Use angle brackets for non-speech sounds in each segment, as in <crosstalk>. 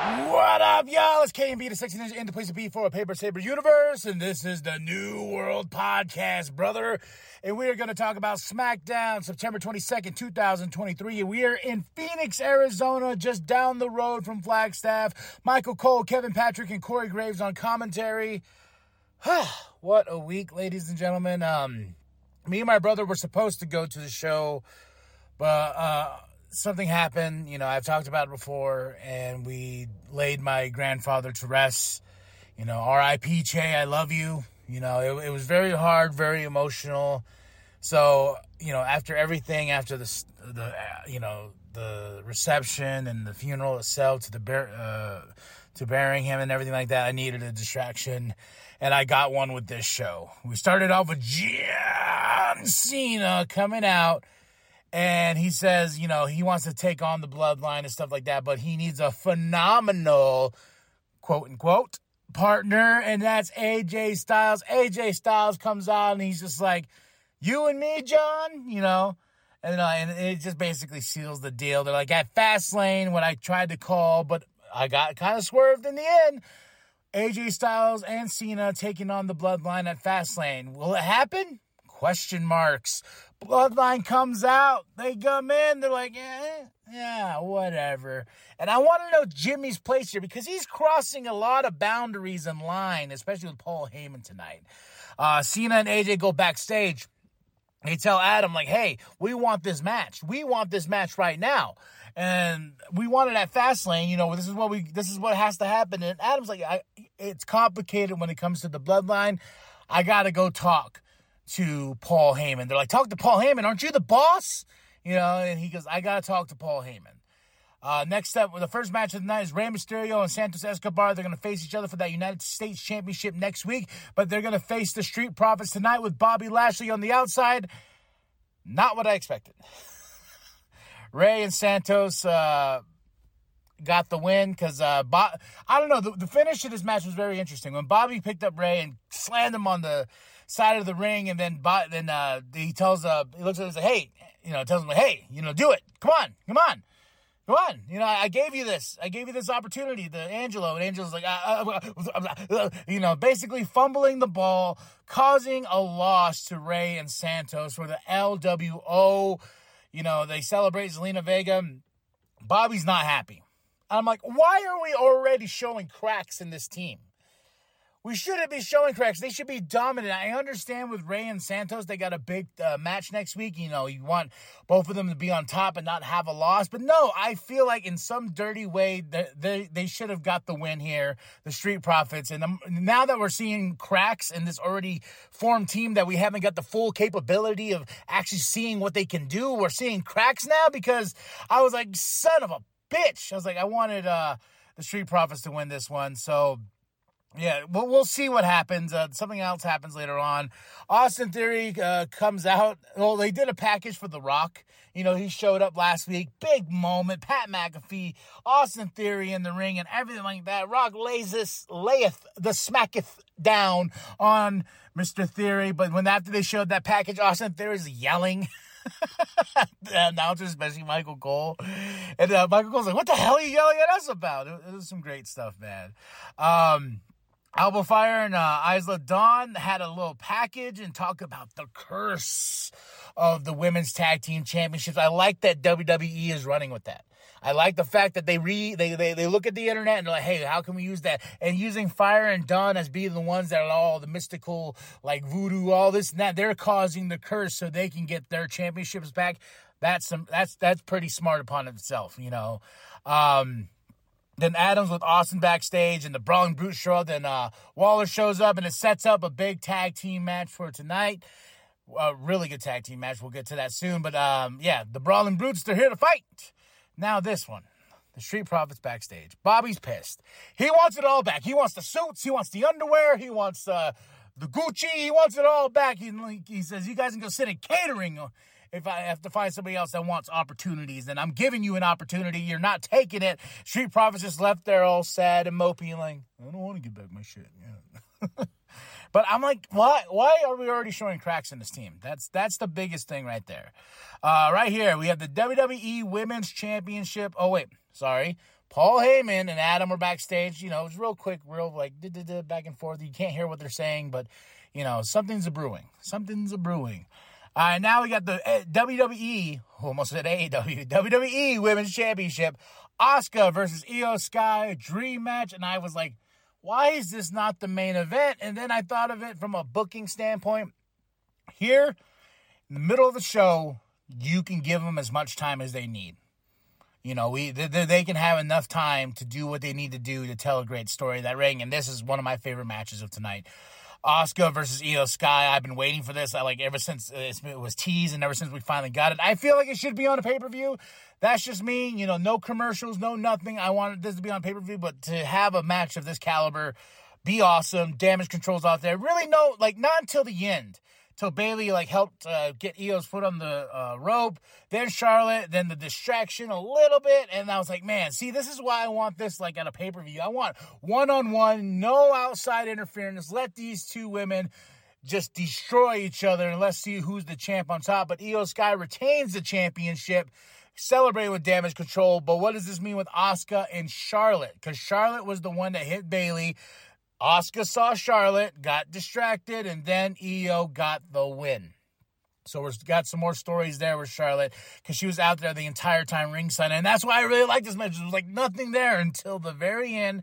What up, y'all? It's KMB, the Sexy Ninja, in the place to be for a Paper Saber universe, and this is the New World Podcast, brother. And we are going to talk about SmackDown, September 22nd, 2023. And we are in Phoenix, Arizona, just down the road from Flagstaff. Michael Cole, Kevin Patrick, and Corey Graves on commentary. <sighs> what a week, ladies and gentlemen. Um, me and my brother were supposed to go to the show, but uh, something happened. You know, I've talked about it before, and we laid my grandfather to rest. You know, R.I.P. Che, I love you. You know, it, it was very hard, very emotional. So, you know, after everything, after the, the you know, the reception and the funeral itself to the uh, to burying him and everything like that, I needed a distraction, and I got one with this show. We started off with John Cena coming out and he says, you know, he wants to take on the bloodline and stuff like that, but he needs a phenomenal, quote unquote, partner, and that's AJ Styles. AJ Styles comes out and he's just like, you and me, John, you know, and, uh, and it just basically seals the deal. They're like at Fastlane when I tried to call, but I got kind of swerved in the end. AJ Styles and Cena taking on the bloodline at Fastlane. Will it happen? Question marks. Bloodline comes out. They come in. They're like, eh, yeah, whatever. And I want to know Jimmy's place here because he's crossing a lot of boundaries in line, especially with Paul Heyman tonight. Uh, Cena and AJ go backstage. They tell Adam, like, hey, we want this match. We want this match right now. And we want it at Fastlane. You know, this is what we, this is what has to happen. And Adam's like, it's complicated when it comes to the bloodline. I got to go talk to Paul Heyman. They're like, talk to Paul Heyman. Aren't you the boss? You know, and he goes, I got to talk to Paul Heyman. Uh, next up, the first match of the night is Rey Mysterio and Santos Escobar. They're going to face each other for that United States Championship next week, but they're going to face the Street Profits tonight with Bobby Lashley on the outside. Not what I expected. <laughs> Rey and Santos uh, got the win because uh, I don't know. The, the finish of this match was very interesting. When Bobby picked up Rey and slammed him on the side of the ring, and then then uh, he tells uh he looks at him and says, "Hey, you know, tells him, hey, you know, do it. Come on, come on." Come on, you know, I gave you this. I gave you this opportunity. The Angelo and Angelo's like, uh, uh, you know, basically fumbling the ball, causing a loss to Rey and Santos for the LWO. You know, they celebrate Zelina Vega. Bobby's not happy. I'm like, why are we already showing cracks in this team? We shouldn't be showing cracks. They should be dominant. I understand with Rey and Santos, they got a big uh, match next week. You know, you want both of them to be on top and not have a loss. But no, I feel like in some dirty way, they, they, they should have got the win here, the Street Profits. And now that we're seeing cracks in this already formed team that we haven't got the full capability of actually seeing what they can do, we're seeing cracks now because I was like, son of a bitch. I was like, I wanted uh, the Street Profits to win this one. So yeah, we'll, we'll see what happens. Uh, something else happens later on. Austin Theory uh, comes out. Well, they did a package for The Rock. You know, he showed up last week. Big moment. Pat McAfee, Austin Theory in the ring and everything like that. Rock lays this, layeth the smacketh down on Mr. Theory. But when after they showed that package, Austin Theory's yelling. <laughs> the announcer, especially Michael Cole. And uh, Michael Cole's like, what the hell are you yelling at us about? It, it was some great stuff, man. Um, Alba Fyre and uh, Isla Dawn had a little package and talk about the curse of the women's tag team championships. I like that WWE is running with that. I like the fact that they re they, they they look at the internet and they're like, hey, how can we use that? And using Fyre and Dawn as being the ones that are all the mystical, like voodoo, all this and that, they're causing the curse so they can get their championships back. That's some that's that's pretty smart upon itself, you know. Um then Adams with Austin backstage and the Brawling Brute show. Then uh, Waller shows up and it sets up a big tag team match for tonight. A really good tag team match. We'll get to that soon. But um, yeah, the Brawling Brutes, they're here to fight. Now, this one. The Street Profits backstage. Bobby's pissed. He wants it all back. He wants the suits. He wants the underwear. He wants uh, the Gucci. He wants it all back. He, he says, You guys can go sit in catering if I have to find somebody else that wants opportunities, then I'm giving you an opportunity. You're not taking it. Street Profits just left there all sad and mopey, like, I don't want to get back my shit. Yeah. <laughs> but I'm like, why? Why are we already showing cracks in this team? That's that's the biggest thing right there. Uh, right here, we have the WWE Women's Championship. Oh wait, sorry. Paul Heyman and Adam are backstage. You know, it was real quick, real like back and forth. You can't hear what they're saying, but you know, something's a brewing. Something's a brewing. All right, now we got the eh, WWE, almost said AEW, <laughs> WWE Women's Championship, Asuka versus Iyo Sky dream match, and I was like, why is this not the main event? And then I thought of it from a booking standpoint. Here, in the middle of the show, you can give them as much time as they need. You know, we they, they, can have enough time to do what they need to do to tell a great story that ring. And this is one of my favorite matches of tonight. Asuka versus Iyo Sky. I've been waiting for this. I like ever since uh, it was teased and ever since we finally got it. I feel like it should be on a pay per view. That's just me. You know, no commercials, no nothing. I wanted this to be on pay per view, but to have a match of this caliber, be awesome. Damage controls out there. Really, no, like not until the end till Bayley like helped uh, get Iyo's foot on the uh, rope. Then Charlotte, then the distraction a little bit, and I was like, man, see, this is why I want this like at a pay per view. I want one on one, no outside interference. Let these two women just destroy each other, and let's see who's the champ on top. But Iyo Sky retains the championship. Celebrate with damage control, but what does this mean with Asuka and Charlotte? Because Charlotte was the one that hit Bayley. Asuka saw Charlotte, got distracted, and then Iyo got the win. So we've got some more stories there with Charlotte because she was out there the entire time ringside, and that's why I really like this match. There was like nothing there until the very end,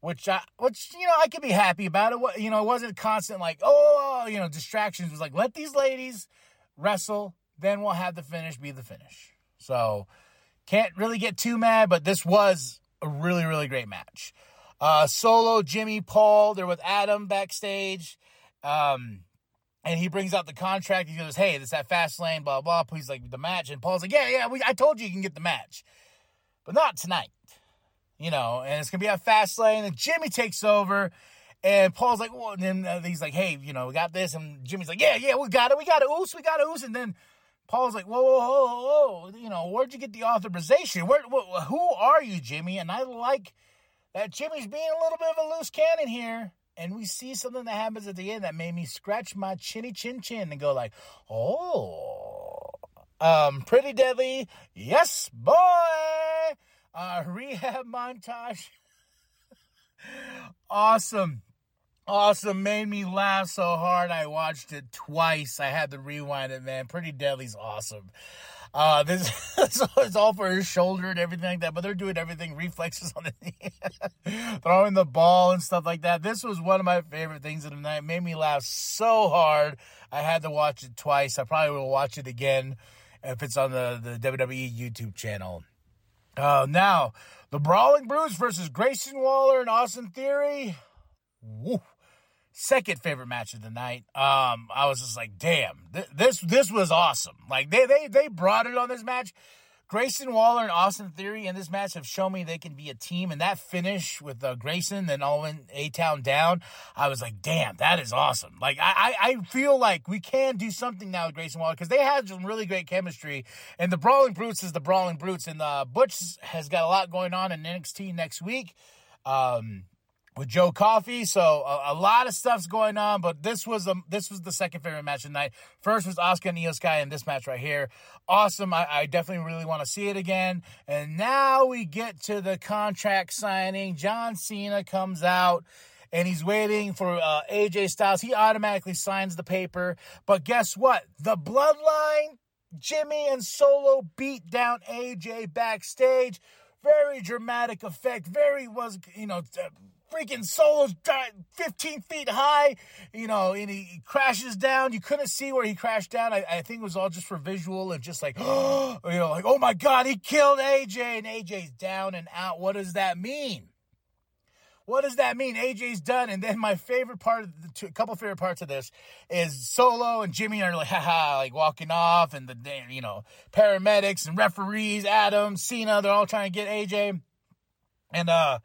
which I, which you know, I could be happy about it. You know, it wasn't constant like oh, oh, oh, you know, distractions. It was like let these ladies wrestle, then we'll have the finish be the finish. So can't really get too mad, but this was a really really great match. Uh, Solo, Jimmy, Paul, they're with Adam backstage. Um, and he brings out the contract. He goes, Hey, this that fast lane, blah, blah. Please, like the match. And Paul's like, Yeah, yeah, we, I told you you can get the match, but not tonight. You know, and it's going to be a fast lane. And Jimmy takes over. And Paul's like, well, and then uh, he's like, hey, you know, we got this. And Jimmy's like, yeah, yeah, we got it. We got it. Oos, we got it. Oos. And then Paul's like, whoa, whoa, whoa, whoa. You know, where'd you get the authorization? Where, wh- who are you, Jimmy? And I like that Jimmy's being a little bit of a loose cannon here. And we see something that happens at the end that made me scratch my chinny chin chin and go like, oh, um, pretty deadly. Yes, boy. Uh, rehab montage. <laughs> awesome. Awesome. Made me laugh so hard. I watched it twice. I had to rewind it, man. Pretty Deadly's awesome. Uh, this <laughs> so it's all for his shoulder and everything like that, but they're doing everything reflexes on the <laughs> throwing the ball and stuff like that. This was one of my favorite things of the night. It made me laugh so hard. I had to watch it twice. I probably will watch it again if it's on the, the WWE YouTube channel. Uh, now, the Brawling Brutes versus Grayson Waller and Austin Theory. Woo second favorite match of the night. Um, I was just like, damn, th- this this was awesome. Like they they they brought it on this match. Grayson Waller and Austin Theory in this match have shown me they can be a team, and that finish with uh, Grayson all in A Town down, I was like, damn, that is awesome. Like I I, I feel like we can do something now with Grayson Waller because they had some really great chemistry, and the Brawling Brutes is the Brawling Brutes, and uh, Butch has got a lot going on in NXT next week. Um, with Joe Coffey. So a, a, lot of stuff's going on, but this was a, this was the second favorite match of the night. First was Asuka and Iyo Sky in this match right here. Awesome. I, I definitely really want to see it again. And now we get to the contract signing. John Cena comes out and he's waiting for uh, AJ Styles. He automatically signs the paper. But guess what? The bloodline, Jimmy and Solo beat down AJ backstage. Very dramatic effect. Very was you know freaking Solo's 15 feet high, you know, and he crashes down. You couldn't see where he crashed down. I, I think it was all just for visual and just like, <gasps> you know, like, oh my God, he killed AJ and AJ's down and out. What does that mean? What does that mean? AJ's done. And then my favorite part of the two, a couple favorite parts of this is Solo and Jimmy are like, haha, like walking off and the, you know, paramedics and referees, Adam, Cena, they're all trying to get AJ. And, uh,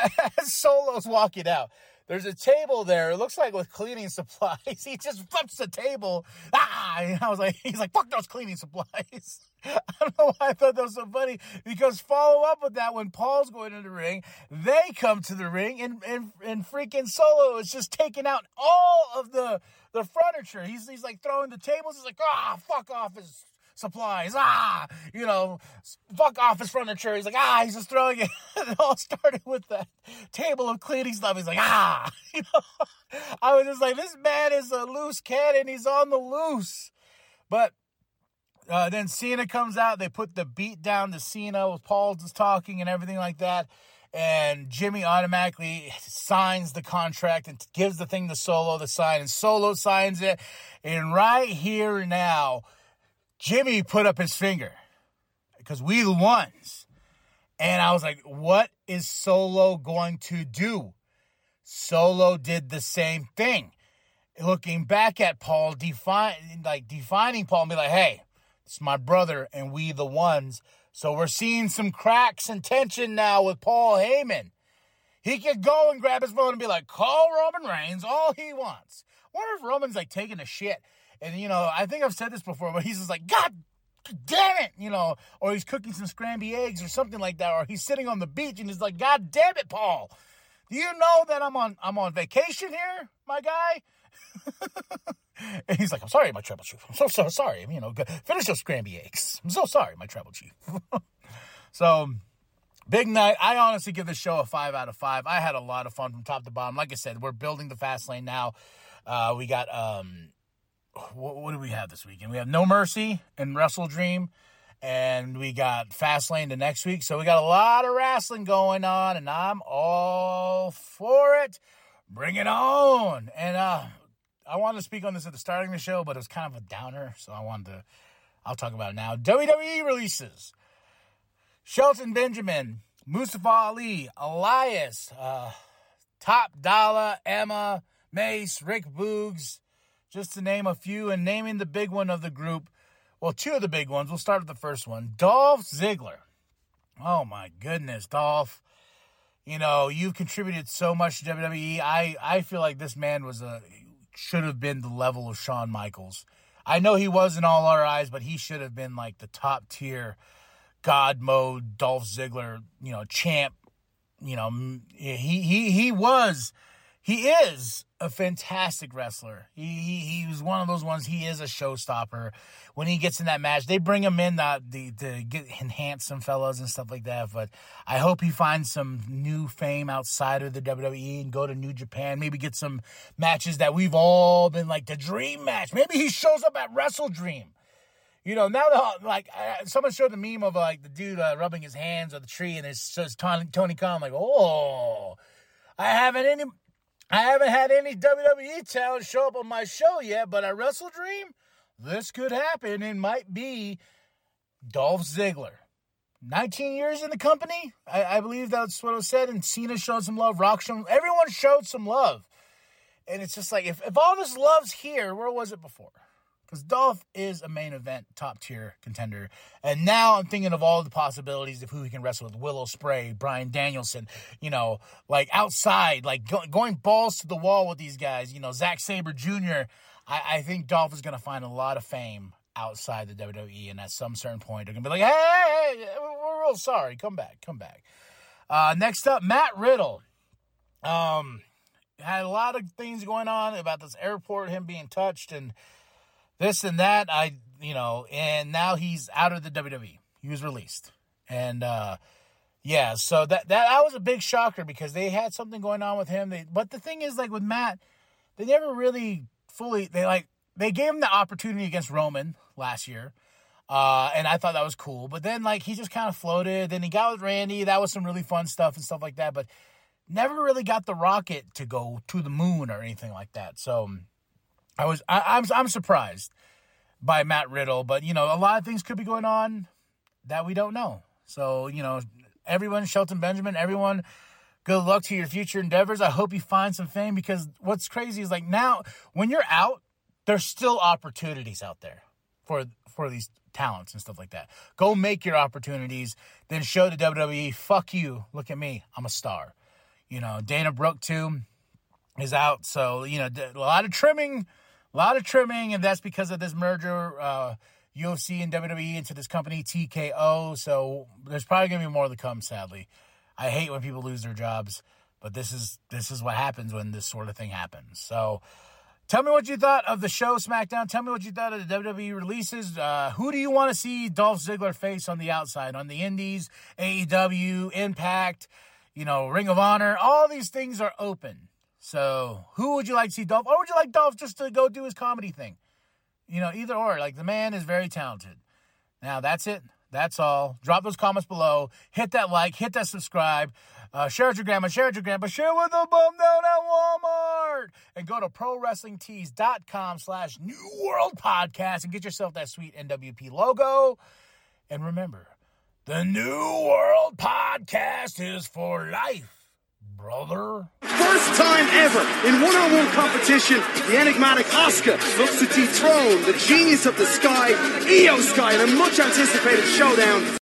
<laughs> Solo's walking out. there's a table there. It looks like with cleaning <laughs> supplies. He just flips the table. Ah! And I was like, he's like, fuck those cleaning supplies. <laughs> I don't know why I thought that was so funny because follow up with that when Paul's going to the ring, they come to the ring and and, and freaking Solo is just taking out all of the the furniture. He's he's like throwing the tables. He's like, ah, fuck off his supplies. Ah, you know, fuck office furniture. He's like, ah, he's just throwing it. <laughs> it all started with that table of cleaning stuff. He's like, ah, <laughs> you know, I was just like, this man is a loose cannon. He's on the loose. But uh, then Cena comes out. They put the beat down to Cena with Paul just talking and everything like that. And Jimmy automatically signs the contract and gives the thing to Solo to sign. And Solo signs it. And right here now, Jimmy put up his finger because we the ones. And I was like, what is Solo going to do? Solo did the same thing. Looking back at Paul, define like defining Paul and be like, hey, it's my brother and we the ones. So we're seeing some cracks and tension now with Paul Heyman. He could go and grab his phone and be like, call Roman Reigns all he wants. What if Roman's like taking a shit and you know, I think I've said this before, but he's just like, God damn it, you know, or he's cooking some scrambled eggs or something like that, or he's sitting on the beach and he's like, God damn it, Paul. Do you know that I'm on I'm on vacation here, my guy? <laughs> and he's like, I'm sorry, my tribal chief. I'm so so sorry. You know, finish your scrambled eggs. I'm so sorry, my tribal chief. <laughs> so big night. I honestly give this show a five out of five. I had a lot of fun from top to bottom. Like I said, we're building the fast lane now. Uh, we got um, what, what do we have this weekend? We have No Mercy and WrestleDream, and we got Fastlane the next week. So we got a lot of wrestling going on, and I'm all for it. Bring it on! And uh, I wanted to speak on this at the starting of the show, but it was kind of a downer, so I wanted to. I'll talk about it now. WWE releases Shelton Benjamin, Mustafa Ali, Elias, uh, Top Dolla, Emma, Mace, Rick Boogs, just to name a few, and naming the big one of the group. Well, two of the big ones. We'll start with the first one Dolph Ziggler. Oh my goodness, Dolph. You know, you've contributed so much to WWE. I, I feel like this man was a should have been the level of Shawn Michaels. I know he was in all our eyes, but he should have been like the top tier God mode Dolph Ziggler, you know, champ. You know, he he he was he is a fantastic wrestler. He, he, he was one of those ones. He is a showstopper. When he gets in that match, they bring him in that the to get enhance some fellows and stuff like that. But I hope he finds some new fame outside of the WWE and go to New Japan. Maybe get some matches that we've all been like the dream match. Maybe he shows up at WrestleDream. You know, now that like uh, someone showed the meme of like the dude uh, rubbing his hands on the tree, and it says Tony, Tony Khan. like, oh, I haven't any I haven't had any WWE talent show up on my show yet, but at WrestleDream, this could happen. It might be Dolph Ziggler. 19 years in the company, I, I believe that's what was said. And Cena showed some love, Rock showed, everyone showed some love. And it's just like, if, if all this love's here, where was it before? Because Dolph is a main event top tier contender. And now I'm thinking of all the possibilities of who he can wrestle with Will Ospreay, Bryan Danielson, you know, like outside, like go, going balls to the wall with these guys, you know, Zack Sabre Jr. I, I think Dolph is going to find a lot of fame outside the WWE. And at some certain point, they're going to be like, hey, hey, we're real sorry. Come back, come back. Uh, next up, Matt Riddle. Um, had a lot of things going on about this airport, him being touched and this and that. I, you know, and now he's out of the WWE. He was released, and uh, yeah, so that, that that was a big shocker because they had something going on with him. They, but the thing is, like with Matt, they never really fully. They like they gave him the opportunity against Roman last year. Uh, and I thought that was cool. But then, like, he just kind of floated. Then he got with Randy. That was some really fun stuff and stuff like that. But never really got the rocket to go to the moon or anything like that. So I was I, I'm I'm surprised by Matt Riddle, but you know a lot of things could be going on that we don't know. So you know everyone, Shelton Benjamin, everyone, good luck to your future endeavors. I hope you find some fame because what's crazy is like now when you're out, there's still opportunities out there for for these talents and stuff like that. Go make your opportunities, then show the WWE, fuck you, look at me, I'm a star. You know, Dana Brooke too is out. So, you know, a lot of trimming, a lot of trimming, and that's because of this merger, uh, UFC and WWE into this company, TKO. So there's probably gonna be more to come, sadly. I hate when people lose their jobs, but this is this is what happens when this sort of thing happens. So tell me what you thought of the show SmackDown. Tell me what you thought of the WWE releases. Uh, who do you want to see Dolph Ziggler face on the outside, on the Indies, AEW, Impact, you know, Ring of Honor? All these things are open. So who would you like to see Dolph? Or would you like Dolph just to go do his comedy thing? You know, either or. Like the man is very talented. Now that's it. That's all. Drop those comments below. Hit that like. Hit that subscribe. Uh, share with your grandma. Share with your grandpa. Share with the bum down at Walmart. And go to prowrestlingtees.com slash New World Podcast and get yourself that sweet NWP logo. And remember, the New World Podcast is for life brother. First time ever in one-on-one competition, the enigmatic Asuka looks to dethrone the genius of the sky, Iyo Sky, in a much anticipated showdown